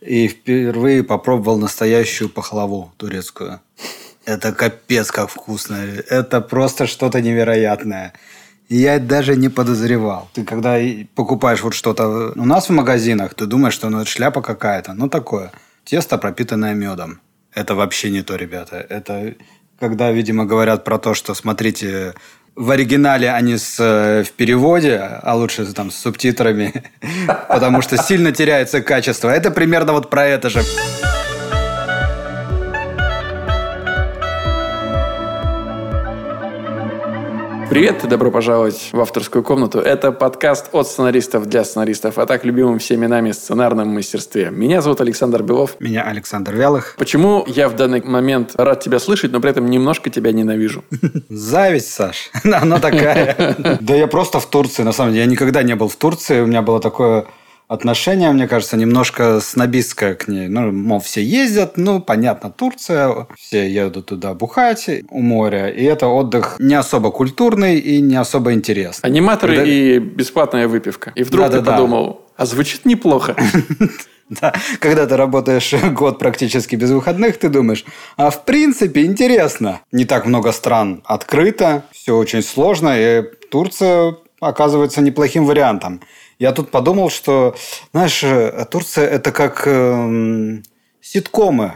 И впервые попробовал настоящую пахлаву турецкую. Это капец как вкусно. Это просто что-то невероятное. Я даже не подозревал. Ты когда покупаешь вот что-то у нас в магазинах, ты думаешь, что ну, это шляпа какая-то. Ну, такое. Тесто, пропитанное медом. Это вообще не то, ребята. Это когда, видимо, говорят про то, что, смотрите, в оригинале, а не с, э, в переводе, а лучше там с субтитрами, потому что сильно теряется качество. Это примерно вот про это же. Привет и добро пожаловать в авторскую комнату. Это подкаст от сценаристов для сценаристов, а так любимым всеми нами сценарном мастерстве. Меня зовут Александр Белов. Меня Александр Вялых. Почему я в данный момент рад тебя слышать, но при этом немножко тебя ненавижу? Зависть, Саш. Она такая. Да я просто в Турции, на самом деле. Я никогда не был в Турции. У меня было такое отношение, мне кажется, немножко снобистское к ней. Ну, мол, все ездят, ну, понятно, Турция, все едут туда бухать у моря, и это отдых не особо культурный и не особо интересный. Аниматоры Когда... и бесплатная выпивка. И вдруг да, ты да, подумал, а звучит неплохо. Да, когда ты работаешь год практически без выходных, ты думаешь, а в принципе интересно. Не так много стран открыто, все очень сложно, и Турция оказывается неплохим вариантом. Я тут подумал, что, знаешь, э, Турция – это как э, ситкомы.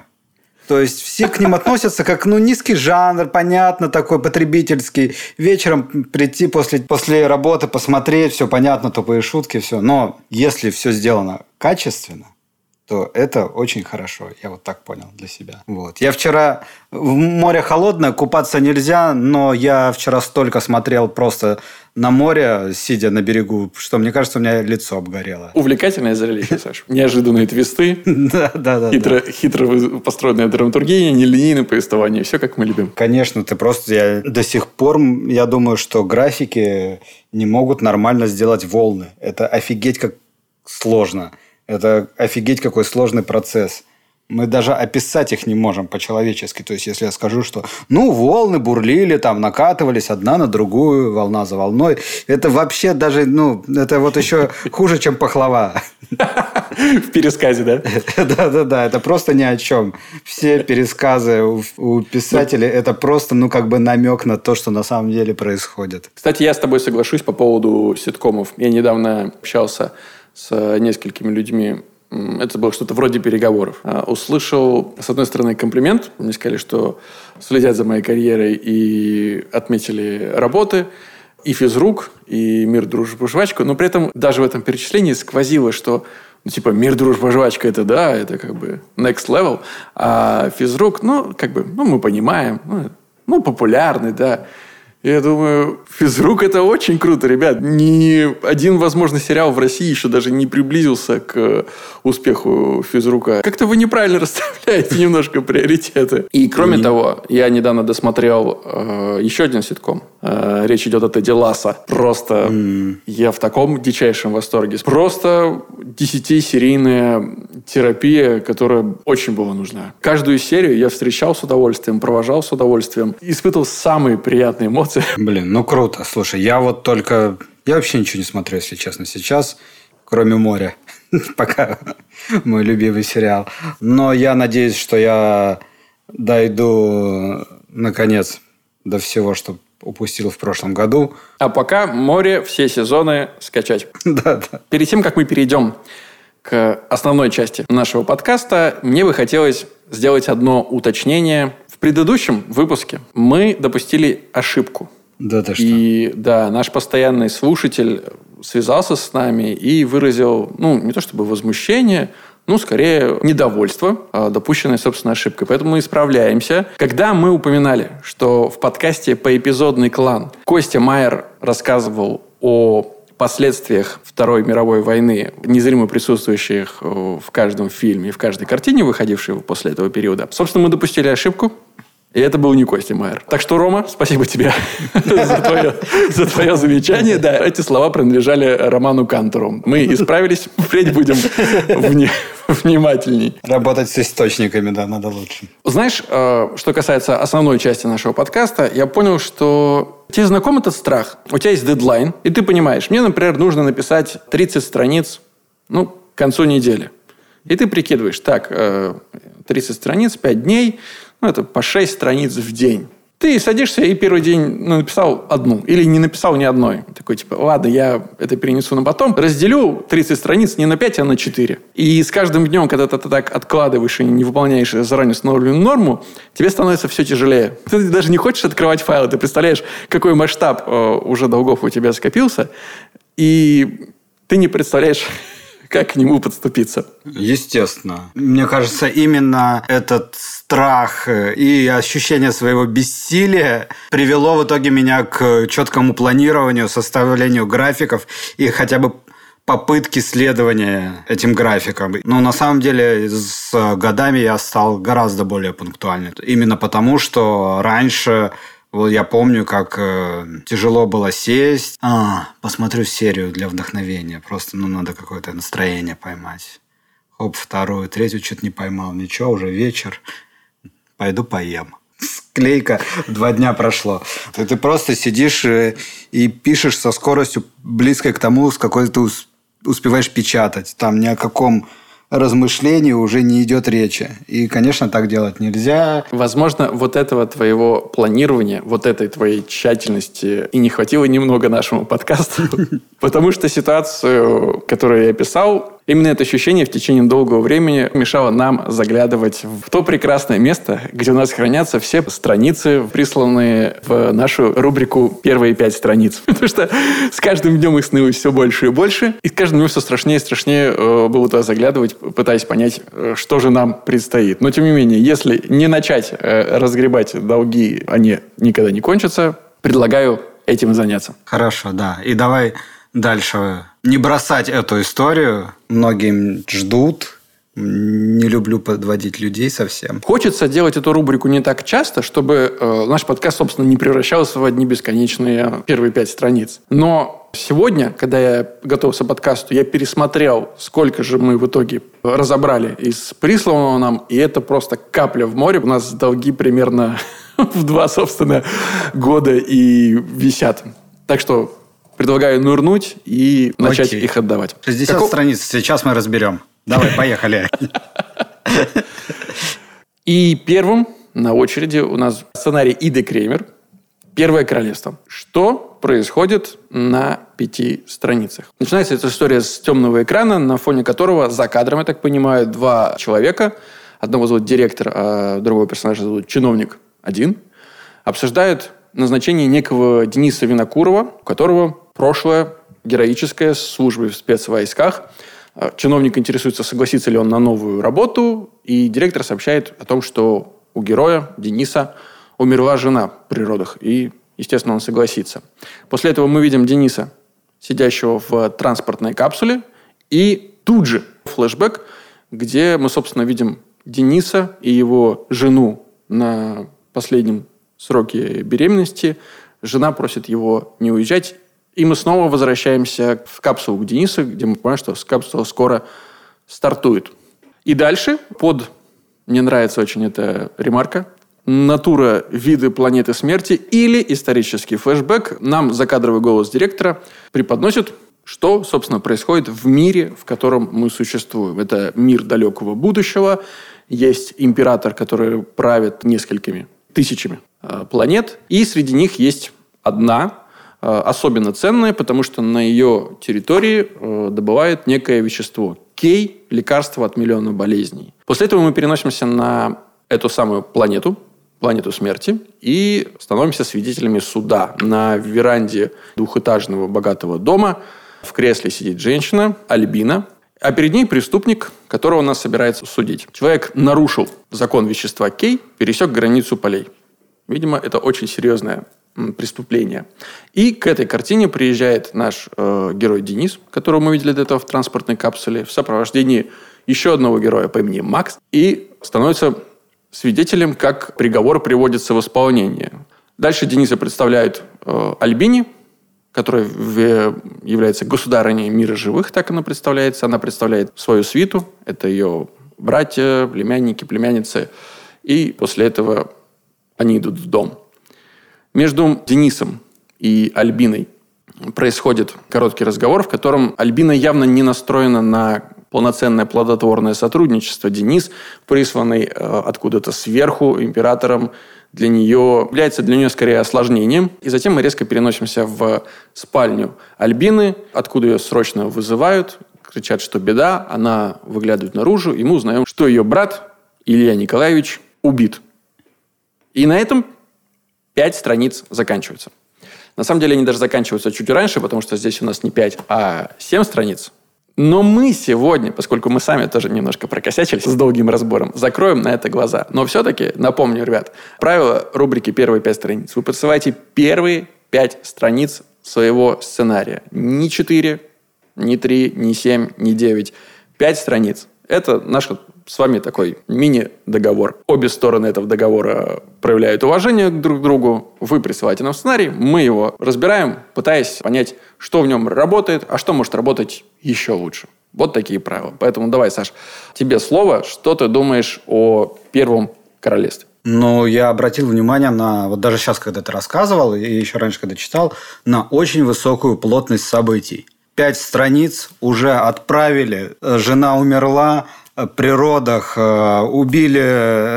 То есть все к ним относятся как ну, низкий жанр, понятно, такой потребительский. Вечером прийти после, после работы, посмотреть, все понятно, тупые шутки, все. Но если все сделано качественно, то это очень хорошо. Я вот так понял для себя. Вот. Я вчера... В море холодное, купаться нельзя, но я вчера столько смотрел просто на море, сидя на берегу, что, мне кажется, у меня лицо обгорело. Увлекательное зрелище, Саш. Неожиданные твисты. Да, да, да. Хитро построенная драматургия, нелинейное повествование. Все, как мы любим. Конечно, ты просто... Я до сих пор, я думаю, что графики не могут нормально сделать волны. Это офигеть как сложно. Это офигеть какой сложный процесс. Мы даже описать их не можем по-человечески. То есть, если я скажу, что ну, волны бурлили, там накатывались одна на другую, волна за волной. Это вообще даже, ну, это вот еще хуже, чем пахлава. В пересказе, да? Да-да-да, это просто ни о чем. Все пересказы у писателей – это просто, ну, как бы намек на то, что на самом деле происходит. Кстати, я с тобой соглашусь по поводу ситкомов. Я недавно общался с несколькими людьми. Это было что-то вроде переговоров. А, услышал, с одной стороны, комплимент. Мне сказали, что следят за моей карьерой и отметили работы и физрук, и мир, дружба, жвачка. Но при этом даже в этом перечислении сквозило, что ну, типа, мир, дружба, жвачка, это да, это как бы next level. А физрук, ну, как бы, ну, мы понимаем, ну, ну популярный, да. Я думаю, физрук это очень круто, ребят. Ни один, возможно, сериал в России еще даже не приблизился к успеху физрука. Как-то вы неправильно расставляете немножко приоритеты. И кроме mm. того, я недавно досмотрел э, еще один ситком. Э, речь идет о Теди Ласса. Просто mm. я в таком дичайшем восторге. Просто десятисерийная терапия, которая очень была нужна. Каждую серию я встречал с удовольствием, провожал с удовольствием, испытывал самые приятные эмоции эмоции. Блин, ну круто. Слушай, я вот только... Я вообще ничего не смотрю, если честно, сейчас, кроме моря. Пока мой любимый сериал. Но я надеюсь, что я дойду, наконец, до всего, что упустил в прошлом году. А пока море все сезоны скачать. Да, да. Перед тем, как мы перейдем к основной части нашего подкаста, мне бы хотелось сделать одно уточнение предыдущем выпуске мы допустили ошибку. Да, ты что? И да, наш постоянный слушатель связался с нами и выразил, ну, не то чтобы возмущение, ну, скорее, недовольство а, допущенной, собственно, ошибкой. Поэтому мы исправляемся. Когда мы упоминали, что в подкасте «Поэпизодный клан» Костя Майер рассказывал о последствиях Второй мировой войны, незримо присутствующих э, в каждом фильме и в каждой картине, выходившей после этого периода. Собственно, мы допустили ошибку. И это был не Костя Майер. Так что, Рома, спасибо тебе за твое, за твое замечание. Да, эти слова принадлежали Роману Кантору. Мы исправились, впредь будем вне, внимательней. Работать с источниками, да, надо лучше. Знаешь, э, что касается основной части нашего подкаста, я понял, что тебе знаком этот страх. У тебя есть дедлайн, и ты понимаешь, мне, например, нужно написать 30 страниц, ну, к концу недели. И ты прикидываешь, так, 30 страниц, 5 дней, ну, это по 6 страниц в день. Ты садишься и первый день ну, написал одну или не написал ни одной. Такой типа, ладно, я это перенесу на потом. Разделю 30 страниц не на 5, а на 4. И с каждым днем, когда ты так откладываешь и не выполняешь заранее установленную норму, тебе становится все тяжелее. Ты даже не хочешь открывать файлы. Ты представляешь, какой масштаб э, уже долгов у тебя скопился. И ты не представляешь, как к нему подступиться. Естественно. Мне кажется, именно этот страх и ощущение своего бессилия привело в итоге меня к четкому планированию, составлению графиков и хотя бы попытки следования этим графикам. Но на самом деле с годами я стал гораздо более пунктуальным. Именно потому, что раньше вот я помню, как э, тяжело было сесть. А, посмотрю серию для вдохновения. Просто, ну, надо какое-то настроение поймать. Хоп, вторую, третью что-то не поймал. Ничего, уже вечер. Пойду поем. Склейка, два дня прошло. Ты, ты просто сидишь э, и пишешь со скоростью близкой к тому, с какой ты успеваешь печатать. Там ни о каком размышлений уже не идет речи. И, конечно, так делать нельзя. Возможно, вот этого твоего планирования, вот этой твоей тщательности и не хватило немного нашему подкасту. Потому что ситуацию, которую я описал, Именно это ощущение в течение долгого времени мешало нам заглядывать в то прекрасное место, где у нас хранятся все страницы, присланные в нашу рубрику «Первые пять страниц». Потому что с каждым днем их становилось все больше и больше, и с каждым днем все страшнее и страшнее э, было туда заглядывать, пытаясь понять, э, что же нам предстоит. Но, тем не менее, если не начать э, разгребать долги, они никогда не кончатся, предлагаю этим заняться. Хорошо, да. И давай дальше не бросать эту историю. Многим ждут. Не люблю подводить людей совсем. Хочется делать эту рубрику не так часто, чтобы э, наш подкаст, собственно, не превращался в одни бесконечные первые пять страниц. Но сегодня, когда я готовился к подкасту, я пересмотрел, сколько же мы в итоге разобрали из присланного нам, и это просто капля в море. У нас долги примерно в два, собственно, года и висят. Так что предлагаю нырнуть и начать Окей. их отдавать. 60 Каков... страниц, сейчас мы разберем. Давай, поехали. И первым на очереди у нас сценарий Иды Кремер «Первое королевство». Что происходит на пяти страницах? Начинается эта история с темного экрана, на фоне которого за кадром, я так понимаю, два человека. Одного зовут директор, а другого персонажа зовут чиновник один. Обсуждают назначение некого Дениса Винокурова, у которого прошлое героическое с службой в спецвойсках. А, чиновник интересуется, согласится ли он на новую работу, и директор сообщает о том, что у героя Дениса умерла жена при родах, и, естественно, он согласится. После этого мы видим Дениса, сидящего в транспортной капсуле, и тут же флешбэк, где мы, собственно, видим Дениса и его жену на последнем сроке беременности. Жена просит его не уезжать и мы снова возвращаемся в капсулу к Денису, где мы понимаем, что капсула скоро стартует. И дальше под, мне нравится очень эта ремарка, натура виды планеты смерти или исторический флешбэк нам закадровый голос директора преподносит, что, собственно, происходит в мире, в котором мы существуем. Это мир далекого будущего. Есть император, который правит несколькими тысячами э, планет. И среди них есть одна особенно ценная, потому что на ее территории э, добывают некое вещество. Кей – лекарство от миллиона болезней. После этого мы переносимся на эту самую планету, планету смерти, и становимся свидетелями суда. На веранде двухэтажного богатого дома в кресле сидит женщина, Альбина, а перед ней преступник, которого нас собирается судить. Человек нарушил закон вещества Кей, пересек границу полей. Видимо, это очень серьезная преступления. И к этой картине приезжает наш э, герой Денис, которого мы видели до этого в транспортной капсуле, в сопровождении еще одного героя по имени Макс, и становится свидетелем, как приговор приводится в исполнение. Дальше Дениса представляют э, Альбини, которая в, является государыней мира живых, так она представляется. Она представляет свою свиту, это ее братья, племянники, племянницы. И после этого они идут в дом. Между Денисом и Альбиной происходит короткий разговор, в котором Альбина явно не настроена на полноценное плодотворное сотрудничество. Денис, присланный э, откуда-то сверху императором, для нее является для нее скорее осложнением. И затем мы резко переносимся в спальню Альбины, откуда ее срочно вызывают, кричат, что беда, она выглядывает наружу, и мы узнаем, что ее брат Илья Николаевич убит. И на этом пять страниц заканчиваются. На самом деле они даже заканчиваются чуть раньше, потому что здесь у нас не 5, а 7 страниц. Но мы сегодня, поскольку мы сами тоже немножко прокосячились с долгим разбором, закроем на это глаза. Но все-таки, напомню, ребят, правило рубрики «Первые пять страниц». Вы подсылаете первые пять страниц своего сценария. Не четыре, не три, не семь, не девять. Пять страниц. Это наша с вами такой мини-договор. Обе стороны этого договора проявляют уважение друг к другу. Вы присылаете нам сценарий, мы его разбираем, пытаясь понять, что в нем работает, а что может работать еще лучше. Вот такие правила. Поэтому давай, Саш, тебе слово. Что ты думаешь о Первом Королевстве? Ну, я обратил внимание на, вот даже сейчас, когда ты рассказывал, и еще раньше, когда читал, на очень высокую плотность событий. Пять страниц уже отправили, жена умерла, при родах э, убили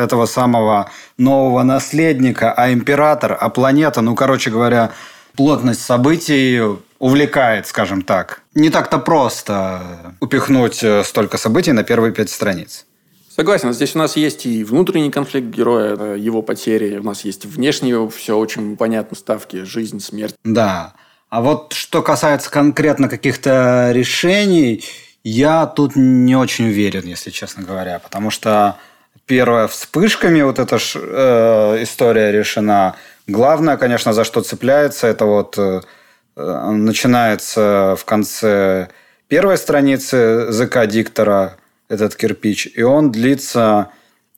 этого самого нового наследника, а император, а планета, ну, короче говоря, плотность событий увлекает, скажем так. Не так-то просто упихнуть э, столько событий на первые пять страниц. Согласен. Здесь у нас есть и внутренний конфликт героя, его потери. У нас есть внешние все очень понятно ставки. Жизнь, смерть. Да. А вот что касается конкретно каких-то решений, я тут не очень уверен, если честно говоря, потому что первая вспышками вот эта ж, э, история решена. Главное, конечно, за что цепляется, это вот э, начинается в конце первой страницы ЗК диктора этот кирпич, и он длится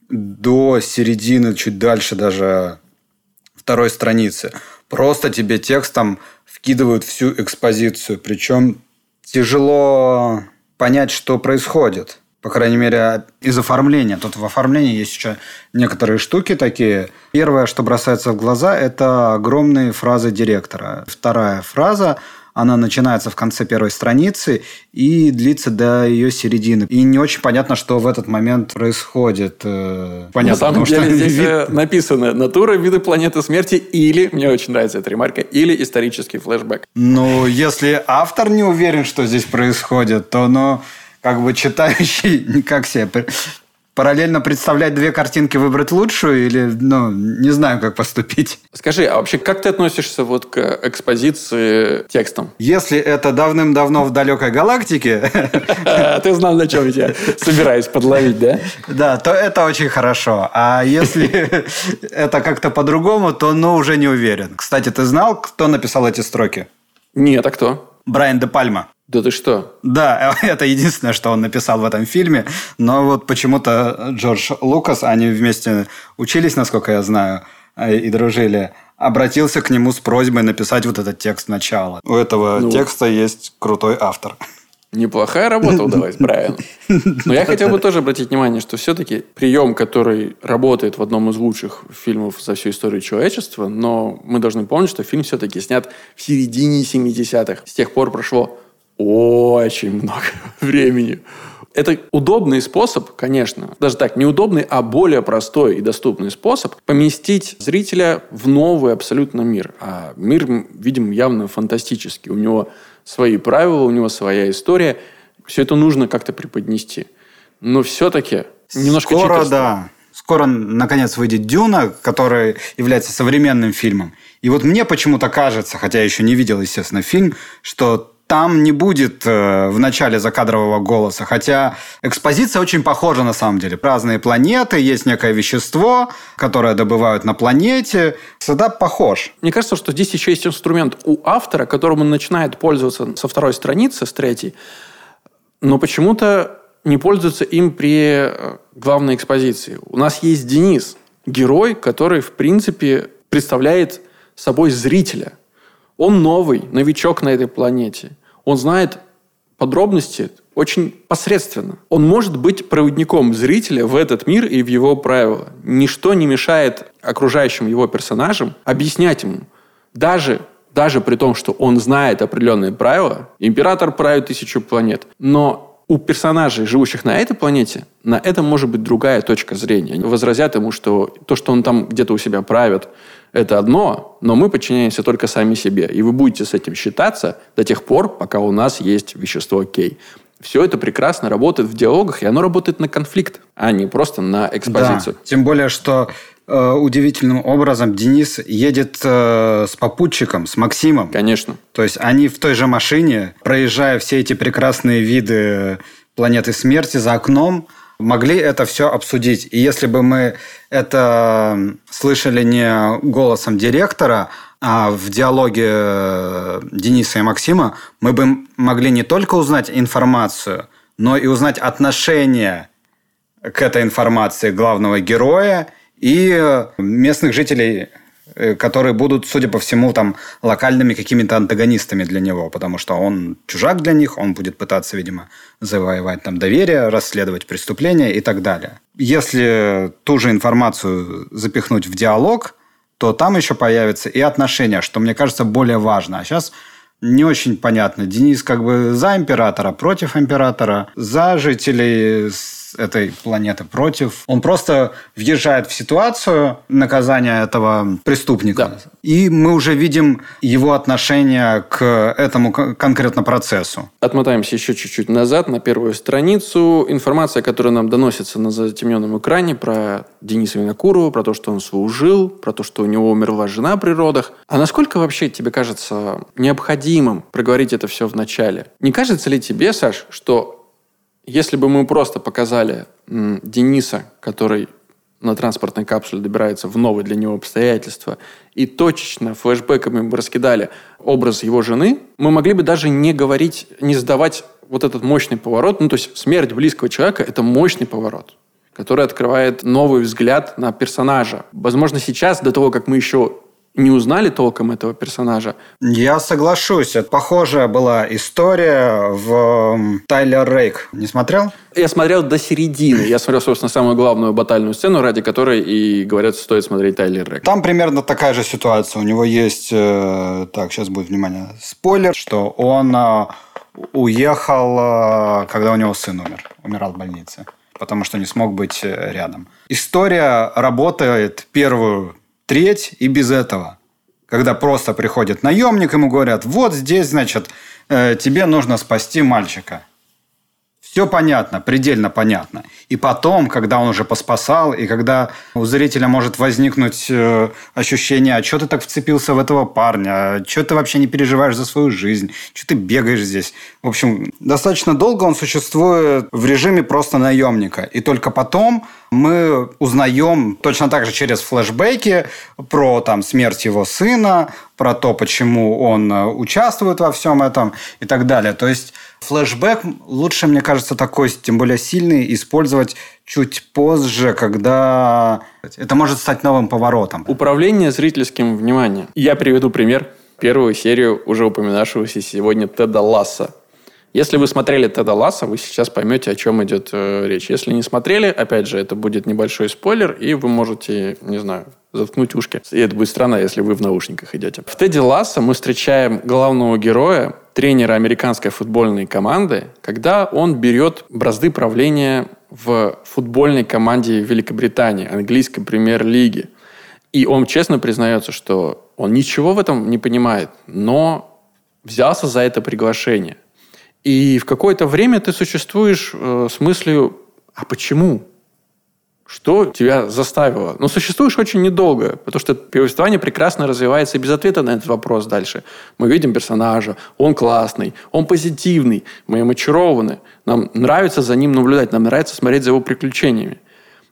до середины, чуть дальше даже второй страницы. Просто тебе текстом вкидывают всю экспозицию, причем тяжело понять, что происходит. По крайней мере, из оформления. Тут в оформлении есть еще некоторые штуки такие. Первое, что бросается в глаза, это огромные фразы директора. Вторая фраза она начинается в конце первой страницы и длится до ее середины. И не очень понятно, что в этот момент происходит. Э, понятно, На самом деле что здесь вид... Э, написано «Натура виды планеты смерти» или, мне очень нравится эта ремарка, или исторический флешбэк. Ну, если автор не уверен, что здесь происходит, то, ну, как бы читающий как себе параллельно представлять две картинки, выбрать лучшую или, ну, не знаю, как поступить. Скажи, а вообще как ты относишься вот к экспозиции текстом? Если это давным-давно в далекой галактике... Ты знал, на чем я собираюсь подловить, да? Да, то это очень хорошо. А если это как-то по-другому, то, ну, уже не уверен. Кстати, ты знал, кто написал эти строки? Нет, а кто? Брайан де Пальма. Да ты что? Да, это единственное, что он написал в этом фильме. Но вот почему-то Джордж Лукас, они вместе учились, насколько я знаю, э, и дружили, обратился к нему с просьбой написать вот этот текст сначала. У этого ну, текста есть крутой автор. Неплохая работа удалась Брайану. Но я хотел бы тоже обратить внимание, что все-таки прием, который работает в одном из лучших фильмов за всю историю человечества, но мы должны помнить, что фильм все-таки снят в середине 70-х. С тех пор прошло очень много времени. Это удобный способ, конечно, даже так, неудобный, а более простой и доступный способ поместить зрителя в новый абсолютно мир. А мир, видим, явно фантастический. У него свои правила, у него своя история. Все это нужно как-то преподнести. Но все-таки немножко Скоро, читерство. да. Скоро, наконец, выйдет «Дюна», который является современным фильмом. И вот мне почему-то кажется, хотя я еще не видел, естественно, фильм, что там не будет э, в начале закадрового голоса, хотя экспозиция очень похожа на самом деле. Разные планеты, есть некое вещество, которое добывают на планете. Всегда похож. Мне кажется, что здесь еще есть инструмент у автора, которым он начинает пользоваться со второй страницы, с третьей, но почему-то не пользуется им при э, главной экспозиции. У нас есть Денис, герой, который, в принципе, представляет собой зрителя – он новый, новичок на этой планете. Он знает подробности очень посредственно. Он может быть проводником зрителя в этот мир и в его правила. Ничто не мешает окружающим его персонажам объяснять ему. Даже, даже при том, что он знает определенные правила, император правит тысячу планет, но у персонажей, живущих на этой планете, на этом может быть другая точка зрения. Они возразят ему, что то, что он там где-то у себя правит, это одно, но мы подчиняемся только сами себе. И вы будете с этим считаться до тех пор, пока у нас есть вещество кей. Все это прекрасно работает в диалогах, и оно работает на конфликт, а не просто на экспозицию. Да, тем более, что удивительным образом Денис едет э, с попутчиком, с Максимом. Конечно. То есть они в той же машине, проезжая все эти прекрасные виды планеты смерти за окном, могли это все обсудить. И если бы мы это слышали не голосом директора, а в диалоге э, Дениса и Максима, мы бы могли не только узнать информацию, но и узнать отношение к этой информации главного героя и местных жителей Э, которые будут, судя по всему, там локальными какими-то антагонистами для него, потому что он чужак для них, он будет пытаться, видимо, завоевать там доверие, расследовать преступления и так далее. Если ту же информацию запихнуть в диалог, то там еще появятся и отношения, что, мне кажется, более важно. А сейчас не очень понятно. Денис как бы за императора, против императора, за жителей этой планеты против. Он просто въезжает в ситуацию наказания этого преступника. Да. И мы уже видим его отношение к этому конкретно процессу. Отмотаемся еще чуть-чуть назад на первую страницу. Информация, которая нам доносится на затемненном экране про Дениса Винокурова, про то, что он служил, про то, что у него умерла жена при родах. А насколько вообще тебе кажется необходимым проговорить это все в начале? Не кажется ли тебе, Саш, что если бы мы просто показали Дениса, который на транспортной капсуле добирается в новые для него обстоятельства, и точечно флешбеками бы раскидали образ его жены, мы могли бы даже не говорить, не сдавать вот этот мощный поворот. Ну, то есть смерть близкого человека – это мощный поворот, который открывает новый взгляд на персонажа. Возможно, сейчас, до того, как мы еще не узнали толком этого персонажа. Я соглашусь. Это похожая была история в Тайлер Рейк. Не смотрел? Я смотрел до середины. Я смотрел, собственно, самую главную батальную сцену, ради которой и говорят, стоит смотреть Тайлер Рейк. Там примерно такая же ситуация. У него есть... Э, так, сейчас будет, внимание, спойлер, что он э, уехал, э, когда у него сын умер. Умирал в больнице потому что не смог быть рядом. История работает первую треть и без этого. Когда просто приходит наемник, ему говорят, вот здесь, значит, э, тебе нужно спасти мальчика. Все понятно, предельно понятно. И потом, когда он уже поспасал, и когда у зрителя может возникнуть э, ощущение, а что ты так вцепился в этого парня, что ты вообще не переживаешь за свою жизнь, что ты бегаешь здесь. В общем, достаточно долго он существует в режиме просто наемника. И только потом мы узнаем точно так же через флешбеки про там, смерть его сына, про то, почему он э, участвует во всем этом и так далее. То есть флешбэк лучше, мне кажется, такой, тем более сильный, использовать чуть позже, когда это может стать новым поворотом. Управление зрительским вниманием. Я приведу пример. Первую серию уже упоминавшегося сегодня Теда Ласса. Если вы смотрели Теда Ласса, вы сейчас поймете, о чем идет э, речь. Если не смотрели, опять же, это будет небольшой спойлер, и вы можете, не знаю, заткнуть ушки. И это будет странно, если вы в наушниках идете. В Теди Ласса мы встречаем главного героя, тренера американской футбольной команды, когда он берет бразды правления в футбольной команде Великобритании, английской премьер-лиги. И он честно признается, что он ничего в этом не понимает, но взялся за это приглашение. И в какое-то время ты существуешь э, с мыслью, а почему? Что тебя заставило? Ну, существуешь очень недолго, потому что повествование прекрасно развивается и без ответа на этот вопрос дальше. Мы видим персонажа, он классный, он позитивный, мы им очарованы, нам нравится за ним наблюдать, нам нравится смотреть за его приключениями.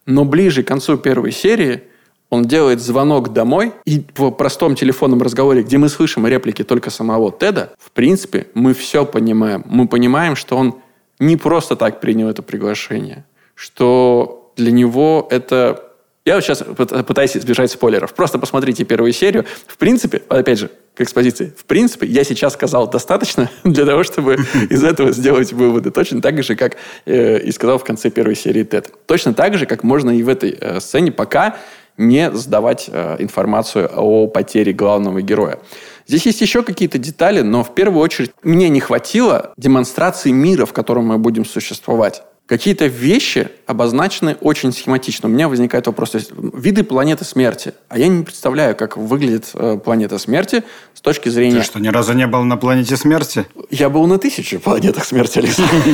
Но ближе к концу первой серии – он делает звонок домой, и в простом телефонном разговоре, где мы слышим реплики только самого Теда, в принципе, мы все понимаем. Мы понимаем, что он не просто так принял это приглашение, что для него это... Я вот сейчас пытаюсь избежать спойлеров. Просто посмотрите первую серию. В принципе, опять же, к экспозиции. В принципе, я сейчас сказал достаточно для того, чтобы из этого сделать выводы. Точно так же, как э, и сказал в конце первой серии Тед. Точно так же, как можно и в этой э, сцене пока не сдавать э, информацию о потере главного героя. Здесь есть еще какие-то детали, но в первую очередь мне не хватило демонстрации мира, в котором мы будем существовать. Какие-то вещи обозначены очень схематично. У меня возникает вопрос, то есть виды планеты смерти. А я не представляю, как выглядит э, планета смерти с точки зрения... Ты что, ни разу не был на планете смерти? Я был на тысяче планетах смерти,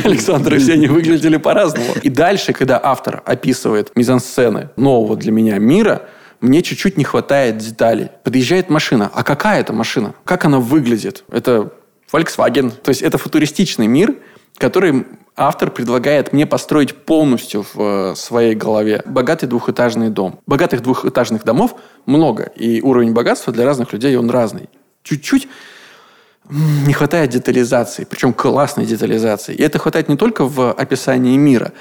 Александр, и все они выглядели по-разному. И дальше, когда автор описывает мизансцены нового для меня мира, мне чуть-чуть не хватает деталей. Подъезжает машина. А какая это машина? Как она выглядит? Это Volkswagen. То есть это футуристичный мир, который автор предлагает мне построить полностью в э, своей голове богатый двухэтажный дом. Богатых двухэтажных домов много, и уровень богатства для разных людей он разный. Чуть-чуть не хватает детализации, причем классной детализации. И это хватает не только в описании мира.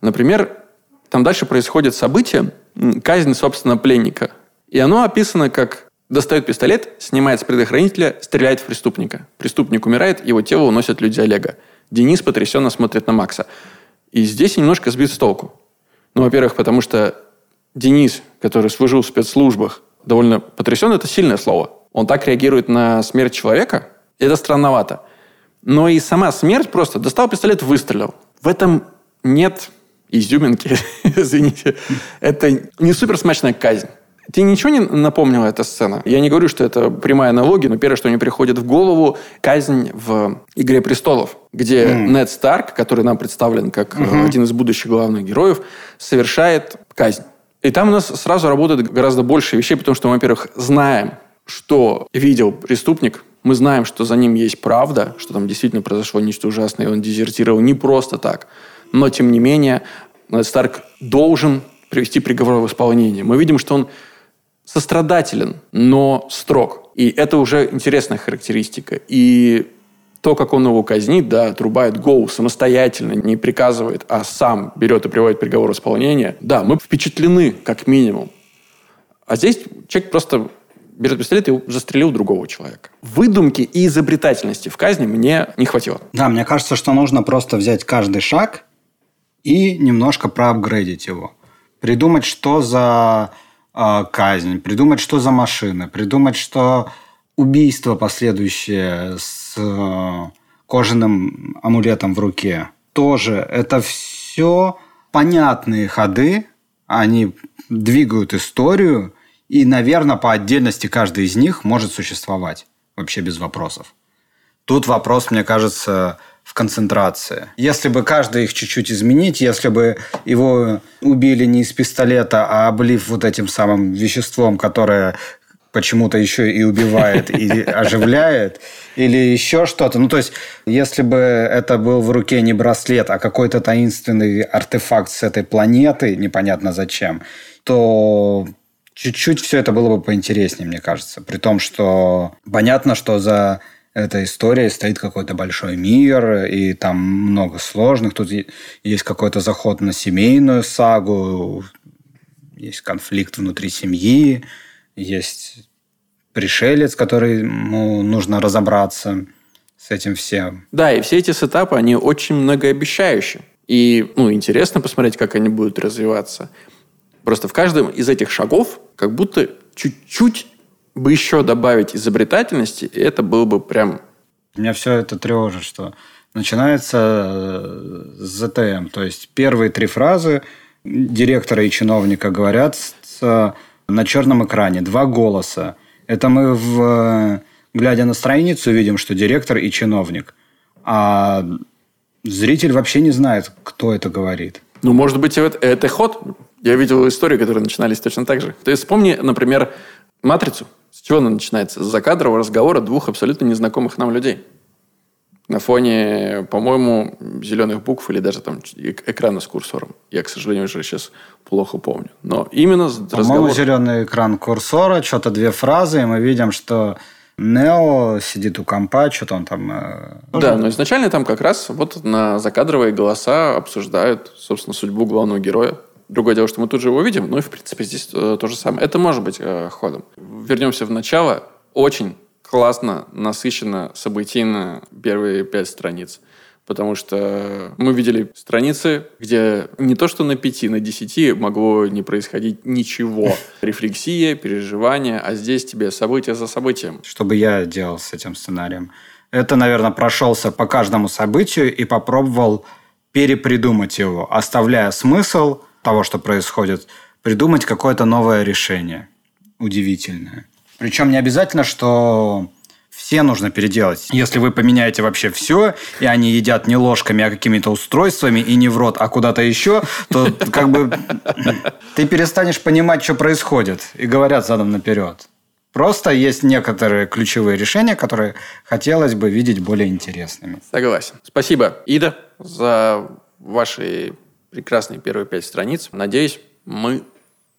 Например, там дальше происходит событие, казнь, собственно, пленника. И оно описано как достает пистолет, снимает с предохранителя, стреляет в преступника. Преступник умирает, его тело уносят люди Олега. Денис потрясенно смотрит на Макса. И здесь немножко сбит с толку. Ну, во-первых, потому что Денис, который служил в спецслужбах, довольно потрясен, это сильное слово. Он так реагирует на смерть человека, это странновато. Но и сама смерть просто достал пистолет, выстрелил. В этом нет изюминки, извините. Это не супер смачная казнь. Тебе ничего не напомнила эта сцена? Я не говорю, что это прямая аналогия, но первое, что мне приходит в голову, казнь в «Игре престолов», где mm. Нед Старк, который нам представлен как mm-hmm. один из будущих главных героев, совершает казнь. И там у нас сразу работает гораздо больше вещей, потому что мы, во-первых, знаем, что видел преступник, мы знаем, что за ним есть правда, что там действительно произошло нечто ужасное, и он дезертировал не просто так. Но, тем не менее, Нед Старк должен привести приговор в исполнение. Мы видим, что он сострадателен, но строг. И это уже интересная характеристика. И то, как он его казнит, да, отрубает голову самостоятельно, не приказывает, а сам берет и приводит приговор в исполнение, да, мы впечатлены, как минимум. А здесь человек просто берет пистолет и застрелил другого человека. Выдумки и изобретательности в казни мне не хватило. Да, мне кажется, что нужно просто взять каждый шаг и немножко проапгрейдить его. Придумать, что за э, казнь, придумать, что за машина, придумать, что убийство последующее с э, кожаным амулетом в руке. Тоже это все понятные ходы, они двигают историю, и, наверное, по отдельности каждый из них может существовать вообще без вопросов. Тут вопрос, мне кажется, в концентрации. Если бы каждый их чуть-чуть изменить, если бы его убили не из пистолета, а облив вот этим самым веществом, которое почему-то еще и убивает, и оживляет, или еще что-то. Ну, то есть, если бы это был в руке не браслет, а какой-то таинственный артефакт с этой планеты, непонятно зачем, то чуть-чуть все это было бы поинтереснее, мне кажется. При том, что понятно, что за этой истории стоит какой-то большой мир, и там много сложных. Тут есть какой-то заход на семейную сагу, есть конфликт внутри семьи, есть пришелец, который ну, нужно разобраться с этим всем. Да, и все эти сетапы, они очень многообещающие. И ну, интересно посмотреть, как они будут развиваться. Просто в каждом из этих шагов как будто чуть-чуть бы еще добавить изобретательности, и это было бы прям... Меня все это тревожит, что начинается э, с ЗТМ. То есть первые три фразы директора и чиновника говорят с, на черном экране. Два голоса. Это мы, в, глядя на страницу, видим, что директор и чиновник. А зритель вообще не знает, кто это говорит. Ну, может быть, это, это ход. Я видел истории, которые начинались точно так же. То есть, вспомни, например, «Матрицу». С чего она начинается? С закадрового разговора двух абсолютно незнакомых нам людей. На фоне, по-моему, зеленых букв или даже там экрана с курсором. Я, к сожалению, уже сейчас плохо помню. Но именно По-моему, разговор... зеленый экран курсора, что-то две фразы, и мы видим, что Нео сидит у компа, что-то он там... Э... Да, но изначально там как раз вот на закадровые голоса обсуждают, собственно, судьбу главного героя. Другое дело, что мы тут же его видим, ну и, в принципе, здесь э, то же самое. Это может быть э, ходом. Вернемся в начало. Очень классно, насыщенно, событийно первые пять страниц. потому что мы видели страницы, где не то что на пяти, на десяти могло не происходить ничего. Рефлексия, переживания, а здесь тебе событие за событием. Что бы я делал с этим сценарием? Это, наверное, прошелся по каждому событию и попробовал перепридумать его, оставляя смысл того, что происходит, придумать какое-то новое решение. Удивительное. Причем не обязательно, что все нужно переделать. Если вы поменяете вообще все, и они едят не ложками, а какими-то устройствами, и не в рот, а куда-то еще, то как бы ты перестанешь понимать, что происходит, и говорят задом наперед. Просто есть некоторые ключевые решения, которые хотелось бы видеть более интересными. Согласен. Спасибо, Ида, за ваши прекрасные первые пять страниц. Надеюсь, мы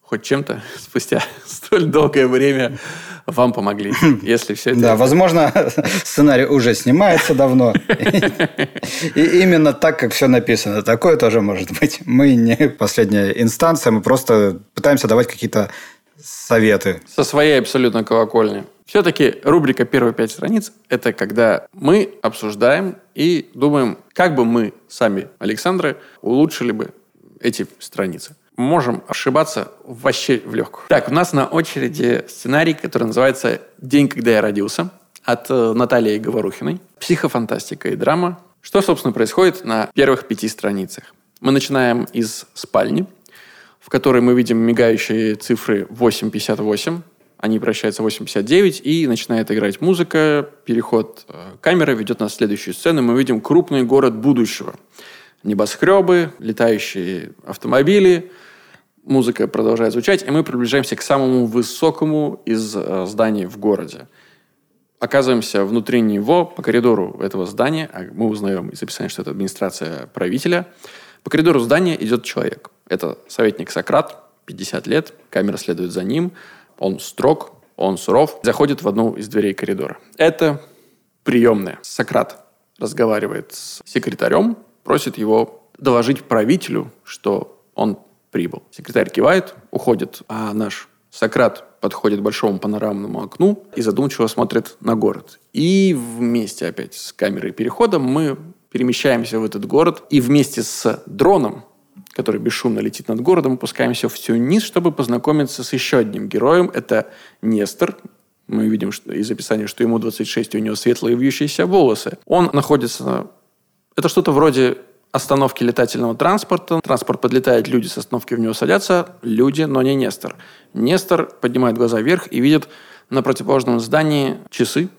хоть чем-то спустя столь долгое время вам помогли, если все это... Да, возможно, сценарий уже снимается давно. И именно так, как все написано. Такое тоже может быть. Мы не последняя инстанция, мы просто пытаемся давать какие-то советы. Со своей абсолютно колокольни. Все-таки рубрика «Первые пять страниц» – это когда мы обсуждаем и думаем, как бы мы сами, Александры, улучшили бы эти страницы. Можем ошибаться вообще в легкую. Так, у нас на очереди сценарий, который называется «День, когда я родился» от э, Натальи Говорухиной. Психофантастика и драма. Что, собственно, происходит на первых пяти страницах? Мы начинаем из спальни, в которой мы видим мигающие цифры 8.58, они превращаются в 8.59, и начинает играть музыка, переход э, камеры ведет нас в следующую сцену, мы видим крупный город будущего. Небоскребы, летающие автомобили, музыка продолжает звучать, и мы приближаемся к самому высокому из э, зданий в городе. Оказываемся внутри него, по коридору этого здания, а мы узнаем из описания, что это администрация правителя, по коридору здания идет человек. Это советник Сократ, 50 лет, камера следует за ним, он строг, он суров, заходит в одну из дверей коридора. Это приемная. Сократ разговаривает с секретарем, просит его доложить правителю, что он прибыл. Секретарь кивает, уходит, а наш Сократ подходит к большому панорамному окну и задумчиво смотрит на город. И вместе опять с камерой перехода мы перемещаемся в этот город и вместе с дроном который бесшумно летит над городом, опускаемся в Тюнис, чтобы познакомиться с еще одним героем. Это Нестор. Мы видим что, из описания, что ему 26, и у него светлые вьющиеся волосы. Он находится... Это что-то вроде остановки летательного транспорта. Транспорт подлетает, люди с остановки в него садятся. Люди, но не Нестор. Нестор поднимает глаза вверх и видит на противоположном здании часы,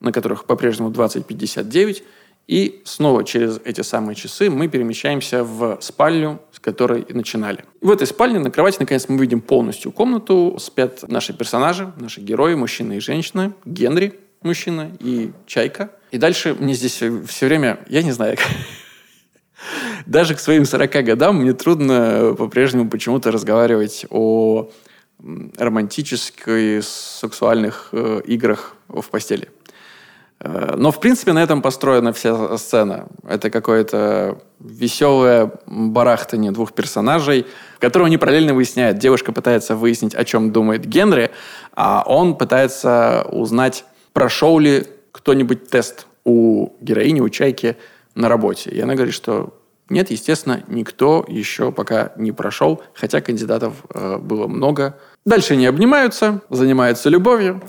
на которых по-прежнему 20.59, и снова через эти самые часы мы перемещаемся в спальню, с которой начинали. В этой спальне на кровати, наконец, мы видим полностью комнату. Спят наши персонажи, наши герои, мужчина и женщина. Генри, мужчина, и Чайка. И дальше мне здесь все время, я не знаю, даже к своим 40 годам мне трудно по-прежнему почему-то разговаривать о романтических сексуальных э, играх в постели. Э, но, в принципе, на этом построена вся сцена. Это какое-то веселое барахтание двух персонажей, которого они параллельно выясняют. Девушка пытается выяснить, о чем думает Генри, а он пытается узнать, прошел ли кто-нибудь тест у героини, у Чайки на работе. И она говорит, что нет, естественно, никто еще пока не прошел, хотя кандидатов э, было много. Дальше они обнимаются, занимаются любовью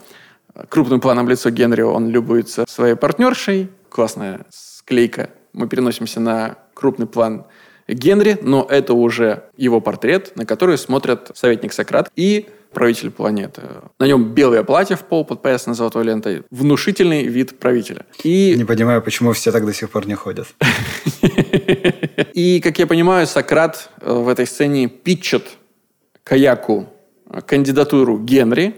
крупным планом лицо Генри, он любуется своей партнершей. Классная склейка. Мы переносимся на крупный план Генри, но это уже его портрет, на который смотрят советник Сократ и правитель планеты. На нем белое платье в пол, подпоясано золотой лентой. Внушительный вид правителя. И... Не понимаю, почему все так до сих пор не ходят. И, как я понимаю, Сократ э, в этой сцене питчет Каяку кандидатуру Генри,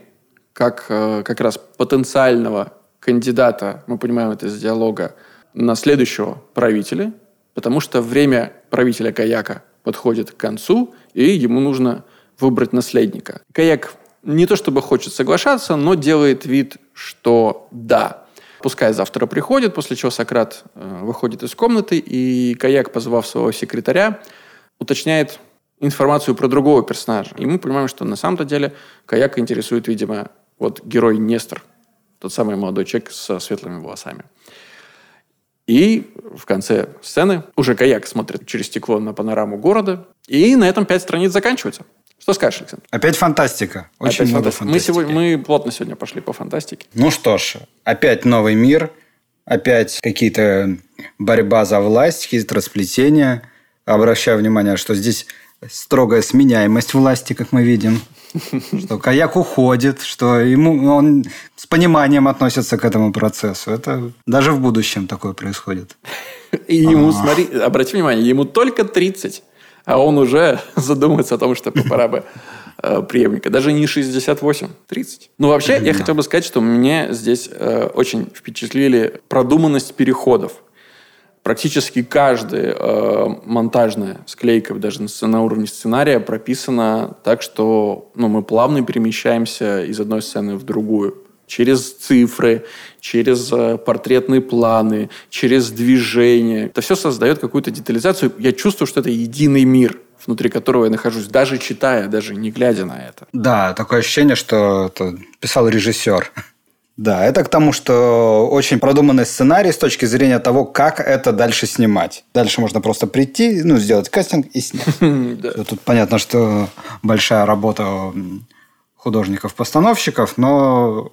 как э, как раз потенциального кандидата, мы понимаем это из диалога, на следующего правителя, потому что время правителя Каяка подходит к концу, и ему нужно выбрать наследника. Каяк не то чтобы хочет соглашаться, но делает вид, что да. Пускай завтра приходит, после чего Сократ э, выходит из комнаты, и Каяк, позвав своего секретаря, уточняет информацию про другого персонажа. И мы понимаем, что на самом-то деле Каяка интересует, видимо, вот герой Нестор, тот самый молодой человек со светлыми волосами. И в конце сцены уже каяк смотрит через стекло на панораму города. И на этом пять страниц заканчиваются. Что скажешь, Александр? Опять фантастика. Очень опять много фантастики. Мы, сегодня, мы плотно сегодня пошли по фантастике. Ну что ж, опять новый мир, опять какие-то борьба за власть, какие-то расплетения. Обращаю внимание, что здесь строгая сменяемость власти, как мы видим. Что каяк уходит, что ему он с пониманием относится к этому процессу. Это даже в будущем такое происходит. И ему, смотри, обрати внимание, ему только 30 а он уже задумывается о том, что пора бы э, преемника. Даже не 68, 30. Ну, вообще, я хотел бы сказать, что мне здесь э, очень впечатлили продуманность переходов. Практически каждая э, монтажная склейка, даже на, на уровне сценария, прописана так, что ну, мы плавно перемещаемся из одной сцены в другую через цифры, через э, портретные планы, через движение. Это все создает какую-то детализацию. Я чувствую, что это единый мир внутри которого я нахожусь, даже читая, даже не глядя на это. Да, такое ощущение, что это писал режиссер. Да, это к тому, что очень продуманный сценарий с точки зрения того, как это дальше снимать. Дальше можно просто прийти, ну, сделать кастинг и снять. Тут понятно, что большая работа художников-постановщиков, но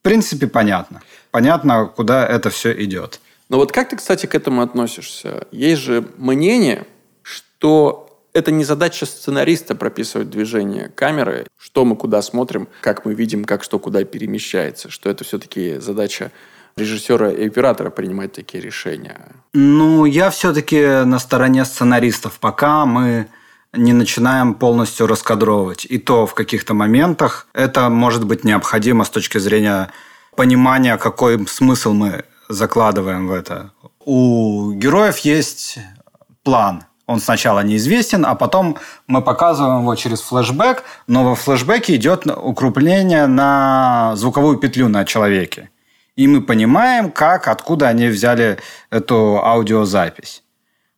в принципе, понятно. Понятно, куда это все идет. Но вот как ты, кстати, к этому относишься? Есть же мнение, что это не задача сценариста прописывать движение камеры, что мы куда смотрим, как мы видим, как что куда перемещается, что это все-таки задача режиссера и оператора принимать такие решения. Ну, я все-таки на стороне сценаристов. Пока мы не начинаем полностью раскадровывать. И то в каких-то моментах это может быть необходимо с точки зрения понимания, какой смысл мы закладываем в это. У героев есть план. Он сначала неизвестен, а потом мы показываем его через флешбэк, но во флешбеке идет укрепление на звуковую петлю на человеке. И мы понимаем, как, откуда они взяли эту аудиозапись.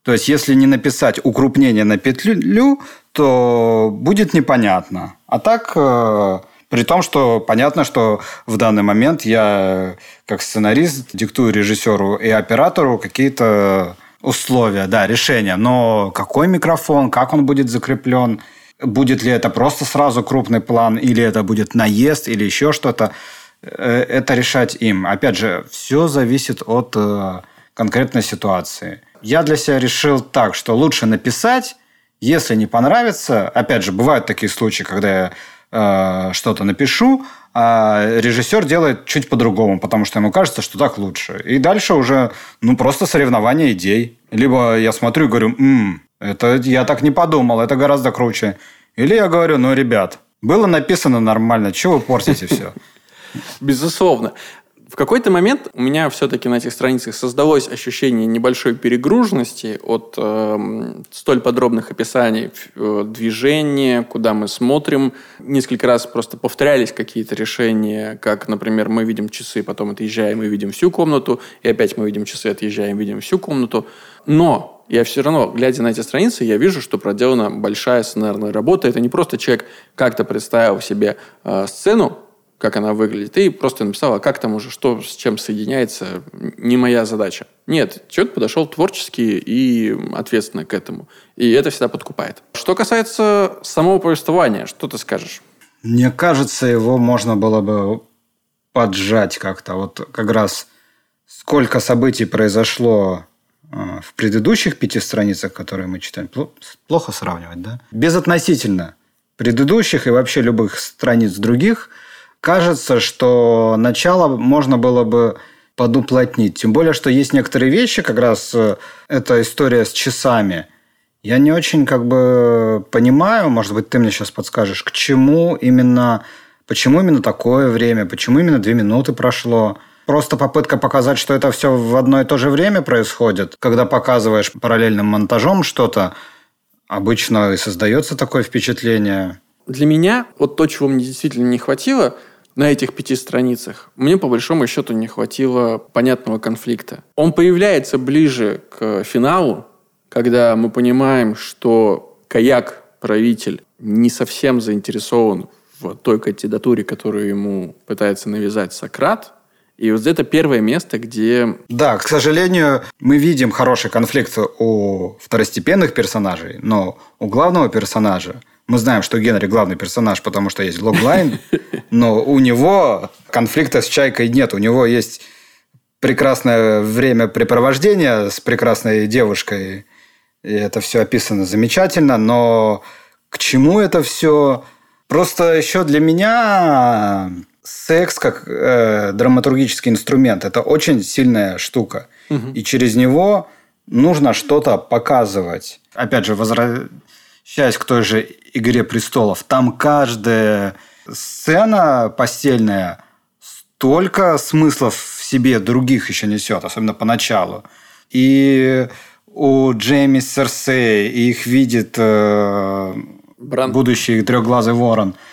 То есть, если не написать укрупнение на петлю, то будет непонятно. А так, э, при том, что понятно, что в данный момент я, как сценарист, диктую режиссеру и оператору какие-то условия, да, решения. Но какой микрофон, как он будет закреплен, будет ли это просто сразу крупный план, или это будет наезд, или еще что-то, э, это решать им. Опять же, все зависит от э, конкретной ситуации я для себя решил так, что лучше написать, если не понравится. Опять же, бывают такие случаи, когда я э, что-то напишу, а режиссер делает чуть по-другому, потому что ему кажется, что так лучше. И дальше уже, ну, просто соревнование идей. Либо я смотрю и говорю, М, это я так не подумал, это гораздо круче. Или я говорю, ну, ребят, было написано нормально, чего вы портите все? Безусловно. В какой-то момент у меня все-таки на этих страницах создалось ощущение небольшой перегруженности от э, столь подробных описаний э, движения, куда мы смотрим. Несколько раз просто повторялись какие-то решения, как, например, мы видим часы, потом отъезжаем и видим всю комнату, и опять мы видим часы, отъезжаем, видим всю комнату. Но я все равно, глядя на эти страницы, я вижу, что проделана большая сценарная работа. Это не просто человек как-то представил себе э, сцену, как она выглядит, и просто написала, как там уже, что с чем соединяется, не моя задача. Нет, человек подошел творчески и ответственно к этому. И это всегда подкупает. Что касается самого повествования, что ты скажешь? Мне кажется, его можно было бы поджать как-то. Вот как раз сколько событий произошло э, в предыдущих пяти страницах, которые мы читаем, плохо сравнивать, да? Безотносительно предыдущих и вообще любых страниц других – кажется, что начало можно было бы подуплотнить. Тем более, что есть некоторые вещи, как раз э, эта история с часами. Я не очень как бы понимаю, может быть, ты мне сейчас подскажешь, к чему именно, почему именно такое время, почему именно две минуты прошло. Просто попытка показать, что это все в одно и то же время происходит. Когда показываешь параллельным монтажом что-то, обычно и создается такое впечатление. Для меня вот то, чего мне действительно не хватило – на этих пяти страницах мне по большому счету не хватило понятного конфликта. Он появляется ближе к финалу, когда мы понимаем, что каяк, правитель, не совсем заинтересован в той кандидатуре, которую ему пытается навязать Сократ, И вот это первое место, где... Да, к сожалению, мы видим хороший конфликт у второстепенных персонажей, но у главного персонажа мы знаем, что Генри главный персонаж, потому что есть логлайн, но у него конфликта с Чайкой нет. У него есть прекрасное времяпрепровождение с прекрасной девушкой. И это все описано замечательно, но к чему это все? Просто еще для меня секс как э, драматургический инструмент это очень сильная штука. Угу. И через него нужно что-то показывать. Опять же, возвращаясь к той же «Игре престолов», там каждая сцена постельная столько смыслов в себе других еще несет, особенно поначалу. И у Джейми Серсей их видит э, будущий трехглазый ворон –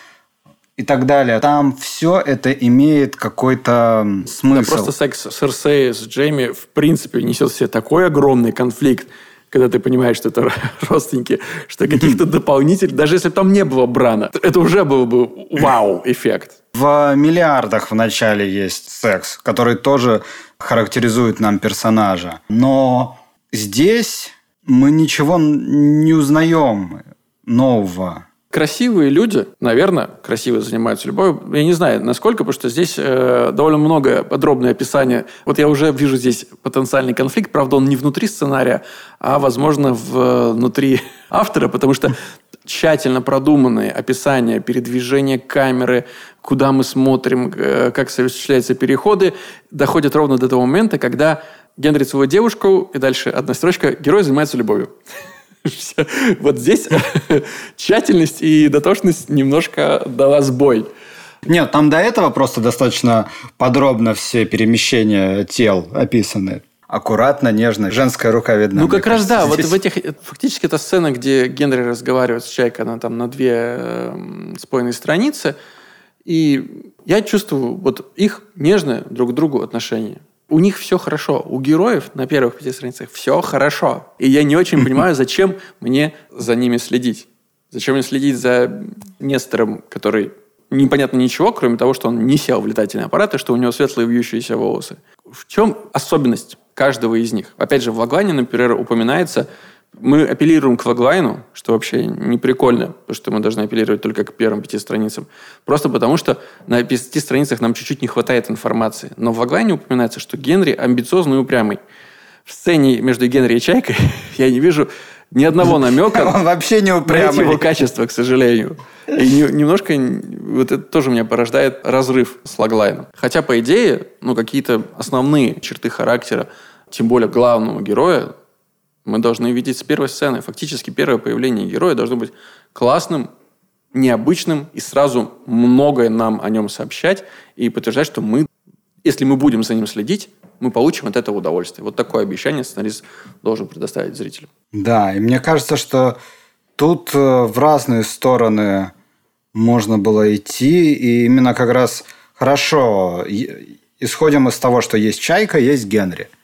и так далее. Там все это имеет какой-то смысл. Да, просто секс Серсея с Джейми в принципе несет в себе такой огромный конфликт, когда ты понимаешь, что это родственники, что каких-то дополнительных, даже если там не было Брана, это уже был бы вау-эффект. В миллиардах в начале есть секс, который тоже характеризует нам персонажа. Но здесь мы ничего не узнаем нового. Красивые люди, наверное, красиво занимаются любовью. Я не знаю, насколько, потому что здесь э, довольно много подробное описание. Вот я уже вижу здесь потенциальный конфликт. Правда, он не внутри сценария, а, возможно, внутри автора, потому что тщательно продуманные описания передвижения камеры, куда мы смотрим, э, как осуществляются переходы, доходят ровно до того момента, когда Генри свою девушку, и дальше одна строчка, герой занимается любовью. Вот здесь тщательность и дотошность немножко дала сбой. Нет, там до этого просто достаточно подробно все перемещения тел описаны. Аккуратно, нежно. Женская рука видна. Ну, как раз да. Вот в этих... Фактически это сцена, где Генри разговаривает с Чайкой, она там на две э, спойные страницы. И я чувствую вот их нежное друг к другу отношение у них все хорошо. У героев на первых пяти страницах все хорошо. И я не очень понимаю, зачем мне за ними следить. Зачем мне следить за Нестором, который непонятно ничего, кроме того, что он не сел в летательный аппарат и что у него светлые вьющиеся волосы. В чем особенность каждого из них? Опять же, в Лаглане, например, упоминается мы апеллируем к логлайну, что вообще не прикольно, потому что мы должны апеллировать только к первым пяти страницам. Просто потому, что на пяти страницах нам чуть-чуть не хватает информации. Но в логлайне упоминается, что Генри амбициозный и упрямый. В сцене между Генри и Чайкой я не вижу ни одного намека Он вообще не упрямый. его качества, к сожалению. И немножко вот это тоже меня порождает разрыв с логлайном. Хотя, по идее, ну, какие-то основные черты характера, тем более главного героя, мы должны видеть с первой сцены. Фактически первое появление героя должно быть классным, необычным и сразу многое нам о нем сообщать и подтверждать, что мы, если мы будем за ним следить, мы получим от этого удовольствие. Вот такое обещание сценарист должен предоставить зрителю. Да, и мне кажется, что тут э, в разные стороны можно было идти, и именно как раз хорошо исходим из того, что есть Чайка, есть Генри –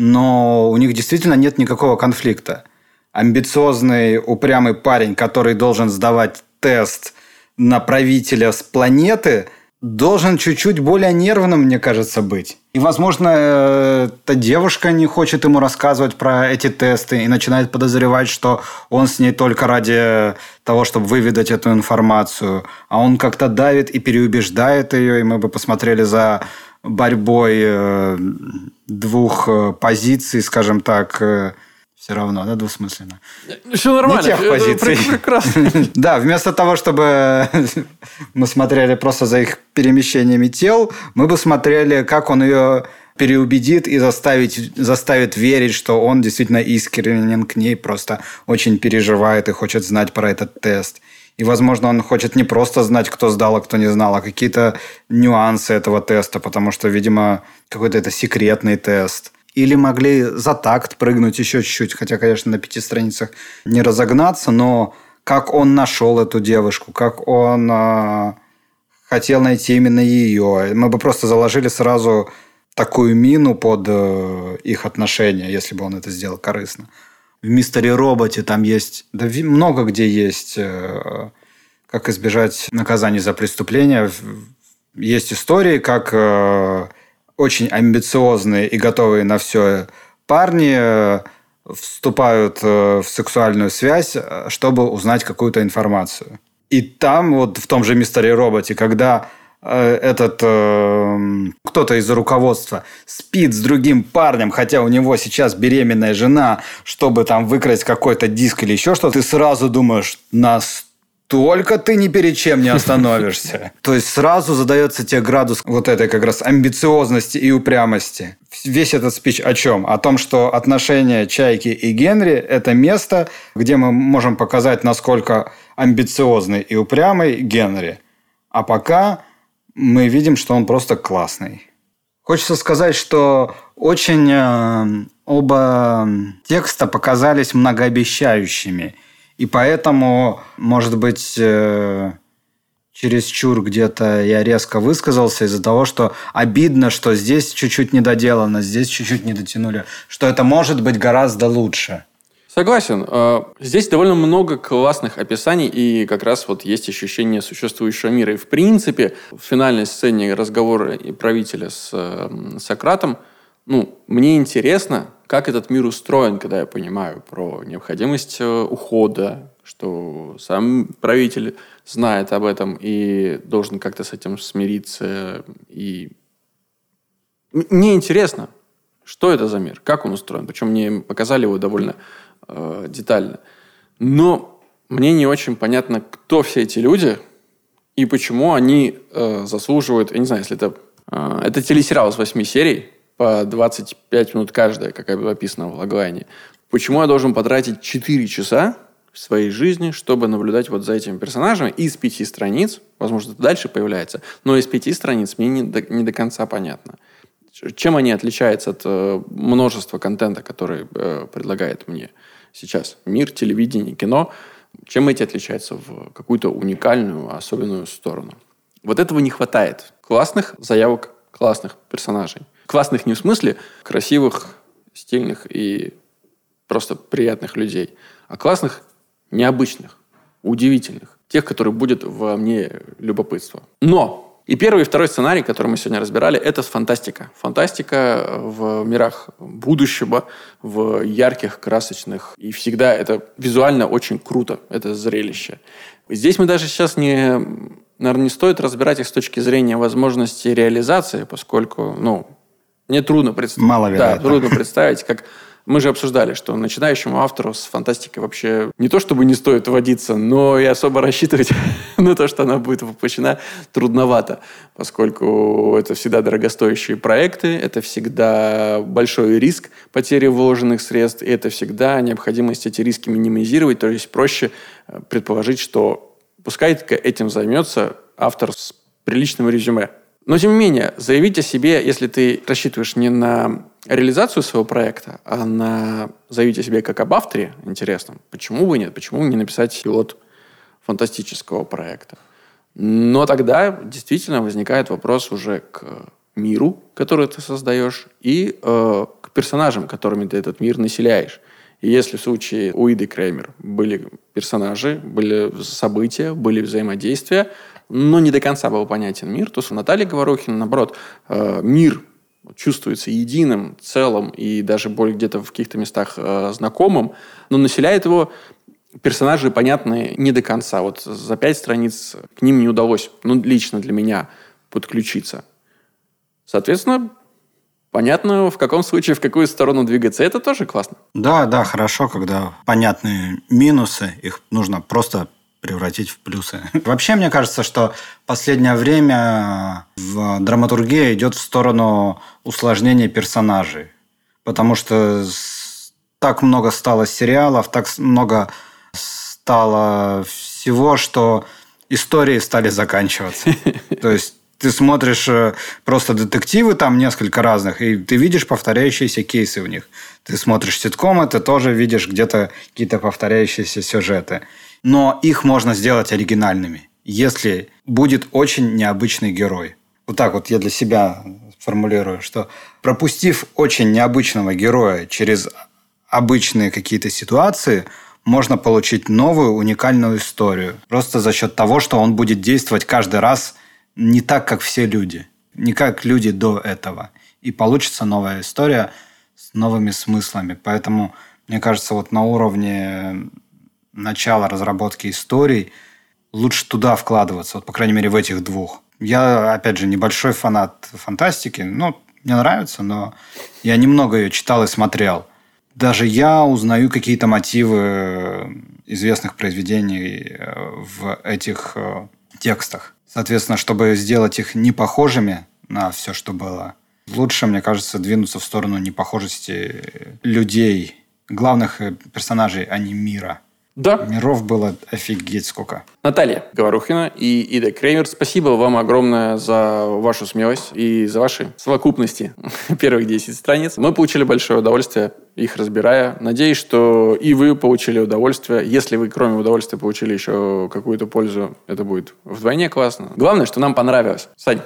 но у них действительно нет никакого конфликта. Амбициозный, упрямый парень, который должен сдавать тест на правителя с планеты, должен чуть-чуть более нервным, мне кажется, быть. И, возможно, эта девушка не хочет ему рассказывать про эти тесты и начинает подозревать, что он с ней только ради того, чтобы выведать эту информацию. А он как-то давит и переубеждает ее, и мы бы посмотрели за борьбой э, двух э, позиций, скажем так, э, все равно, да, двусмысленно. Все нормально. Не тех позиций. Прекрасно. Да, вместо того, чтобы мы смотрели просто за их перемещениями тел, мы бы смотрели, как он ее переубедит и заставить, заставит верить, что он действительно искренен к ней, просто очень переживает и хочет знать про этот тест. И, возможно, он хочет не просто знать, кто сдал, а кто не знал, а какие-то нюансы этого теста, потому что, видимо, какой-то это секретный тест. Или могли за такт прыгнуть еще чуть-чуть, хотя, конечно, на пяти страницах не разогнаться, но как он нашел эту девушку, как он э, хотел найти именно ее. Мы бы просто заложили сразу такую мину под э, их отношения, если бы он это сделал корыстно в «Мистере Роботе» там есть, да много где есть, э, как избежать наказания за преступления. Есть истории, как э, очень амбициозные и готовые на все парни э, вступают в сексуальную связь, чтобы узнать какую-то информацию. И там, вот в том же «Мистере Роботе», когда этот э, кто-то из руководства спит с другим парнем, хотя у него сейчас беременная жена, чтобы там выкрасть какой-то диск или еще что-то, ты сразу думаешь, нас только ты ни перед чем не остановишься. То есть сразу задается тебе градус вот этой как раз амбициозности и упрямости. Весь этот спич о чем? О том, что отношения Чайки и Генри – это место, где мы можем показать, насколько амбициозный и упрямый Генри. А пока мы видим, что он просто классный. Хочется сказать, что очень э, оба текста показались многообещающими – и поэтому, может быть, э, чересчур где-то я резко высказался из-за того, что обидно, что здесь чуть-чуть недоделано, здесь чуть-чуть не дотянули, что это может быть гораздо лучше. Согласен. Э, здесь довольно много классных описаний, и как раз вот есть ощущение существующего мира. И в принципе, в финальной сцене разговора правителя с э, Сократом, ну, мне интересно, как этот мир устроен, когда я понимаю про необходимость э, ухода, что сам правитель знает об этом и должен как-то с этим смириться. И мне интересно, что это за мир, как он устроен. Причем мне показали его довольно э, детально. Но мне не очень понятно, кто все эти люди и почему они э, заслуживают, я не знаю, если это... Э, это телесериал из восьми серий, по 25 минут каждая, как описано в логлайне. Почему я должен потратить 4 часа в своей жизни, чтобы наблюдать вот за этими персонажами из пяти страниц, возможно, это дальше появляется, но из пяти страниц мне не до, не до конца понятно. Чем они отличаются от э, множества контента, который э, предлагает мне сейчас мир, телевидение, кино? Чем эти отличаются в какую-то уникальную, особенную сторону? Вот этого не хватает. Классных заявок, классных персонажей. Классных не в смысле красивых, стильных и просто приятных людей, а классных, необычных, удивительных. Тех, которые будет во мне любопытство. Но и первый, и второй сценарий, который мы сегодня разбирали, это фантастика. Фантастика в мирах будущего, в ярких, красочных. И всегда это визуально очень круто, это зрелище. Здесь мы даже сейчас не, наверное, не стоит разбирать их с точки зрения возможности реализации, поскольку, ну, мне трудно представить. Маловероятно. Да, трудно представить, как мы же обсуждали, что начинающему автору с фантастикой вообще не то чтобы не стоит водиться, но и особо рассчитывать на то, что она будет воплощена, трудновато, поскольку это всегда дорогостоящие проекты, это всегда большой риск потери вложенных средств, и это всегда необходимость эти риски минимизировать, то есть проще э, предположить, что пускай этим займется автор с приличным резюме. Но, тем не менее, заявить о себе, если ты рассчитываешь не на реализацию своего проекта, а на заявить о себе как об авторе интересном, почему бы нет? Почему не написать пилот фантастического проекта? Но тогда действительно возникает вопрос уже к миру, который ты создаешь, и э, к персонажам, которыми ты этот мир населяешь. И если в случае у Иды Креймер были персонажи, были события, были взаимодействия, но не до конца был понятен мир, то с Натальей Говорухиной, наоборот, э, мир чувствуется единым, целым и даже более где-то в каких-то местах э, знакомым, но населяет его персонажи понятные не до конца. Вот за пять страниц к ним не удалось, ну, лично для меня, подключиться. Соответственно, понятно, в каком случае, в какую сторону двигаться. Это тоже классно. Да, да, хорошо, когда понятные минусы, их нужно просто превратить в плюсы. Вообще, мне кажется, что последнее время в драматургия идет в сторону усложнения персонажей. Потому что так много стало сериалов, так много стало всего, что истории стали заканчиваться. То есть ты смотришь э, просто детективы там несколько разных, и ты видишь повторяющиеся кейсы в них. Ты смотришь ситкомы, ты тоже видишь где-то какие-то повторяющиеся сюжеты но их можно сделать оригинальными, если будет очень необычный герой. Вот так вот я для себя формулирую, что пропустив очень необычного героя через обычные какие-то ситуации, можно получить новую уникальную историю. Просто за счет того, что он будет действовать каждый раз не так, как все люди. Не как люди до этого. и получится новая история с новыми смыслами. Поэтому, мне кажется, вот на уровне начала разработки историй лучше туда вкладываться, вот, по крайней мере, в этих двух. Я, опять же, небольшой фанат фантастики. Ну, мне нравится, но я немного ее читал и смотрел. Даже я узнаю какие-то мотивы известных произведений э, в этих э, текстах. Соответственно, чтобы сделать их не похожими на все, что было, лучше, мне кажется, двинуться в сторону непохожести людей, главных э, персонажей, а не мира. Да. Миров было офигеть сколько. Наталья Говорухина и Ида Креймер, спасибо вам огромное за вашу смелость и за ваши совокупности первых 10 страниц. Мы получили большое удовольствие, их разбирая. Надеюсь, что и вы получили удовольствие. Если вы, кроме удовольствия, получили еще какую-то пользу, это будет вдвойне классно. Главное, что нам понравилось. Сань,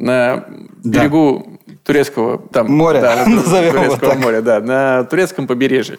на берегу да. турецкого там моря, да, назовем турецкого моря, да, на турецком побережье.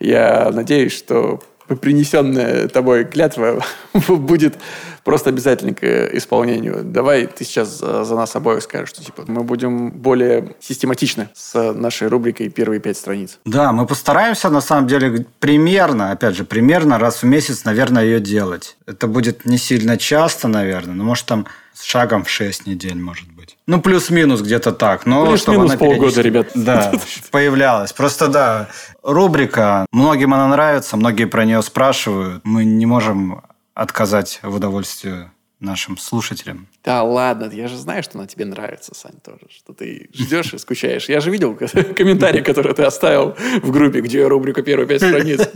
Я надеюсь, что принесенная тобой клятва будет просто обязательно к исполнению. Давай ты сейчас за нас обоих скажешь, что типа мы будем более систематичны с нашей рубрикой «Первые пять страниц». Да, мы постараемся, на самом деле, примерно, опять же, примерно раз в месяц, наверное, ее делать. Это будет не сильно часто, наверное, но может там с шагом в 6 недель, может быть. Ну, плюс-минус где-то так. Но плюс-минус полгода, ребят. Да, появлялась. Просто, да, рубрика, многим она нравится, многие про нее спрашивают. Мы не можем отказать в удовольствии нашим слушателям. Да ладно, я же знаю, что она тебе нравится, Сань, тоже. Что ты ждешь и скучаешь. Я же видел комментарий, который ты оставил в группе, где рубрика «Первые пять страниц».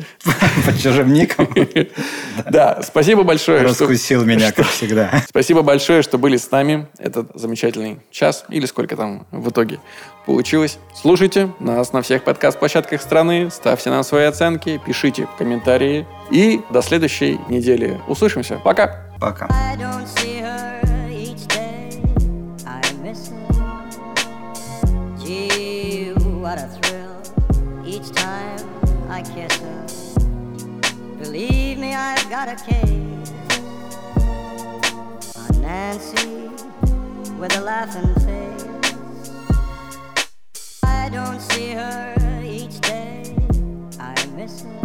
Под чужим ником. Да, спасибо большое. Раскусил меня, как всегда. Спасибо большое, что были с нами этот замечательный час, или сколько там в итоге получилось. Слушайте нас на всех подкаст-площадках страны, ставьте нам свои оценки, пишите комментарии. И до следующей недели. Услышимся. Пока. Пока. I've got a case on Nancy with a laughing face. I don't see her each day. I miss her.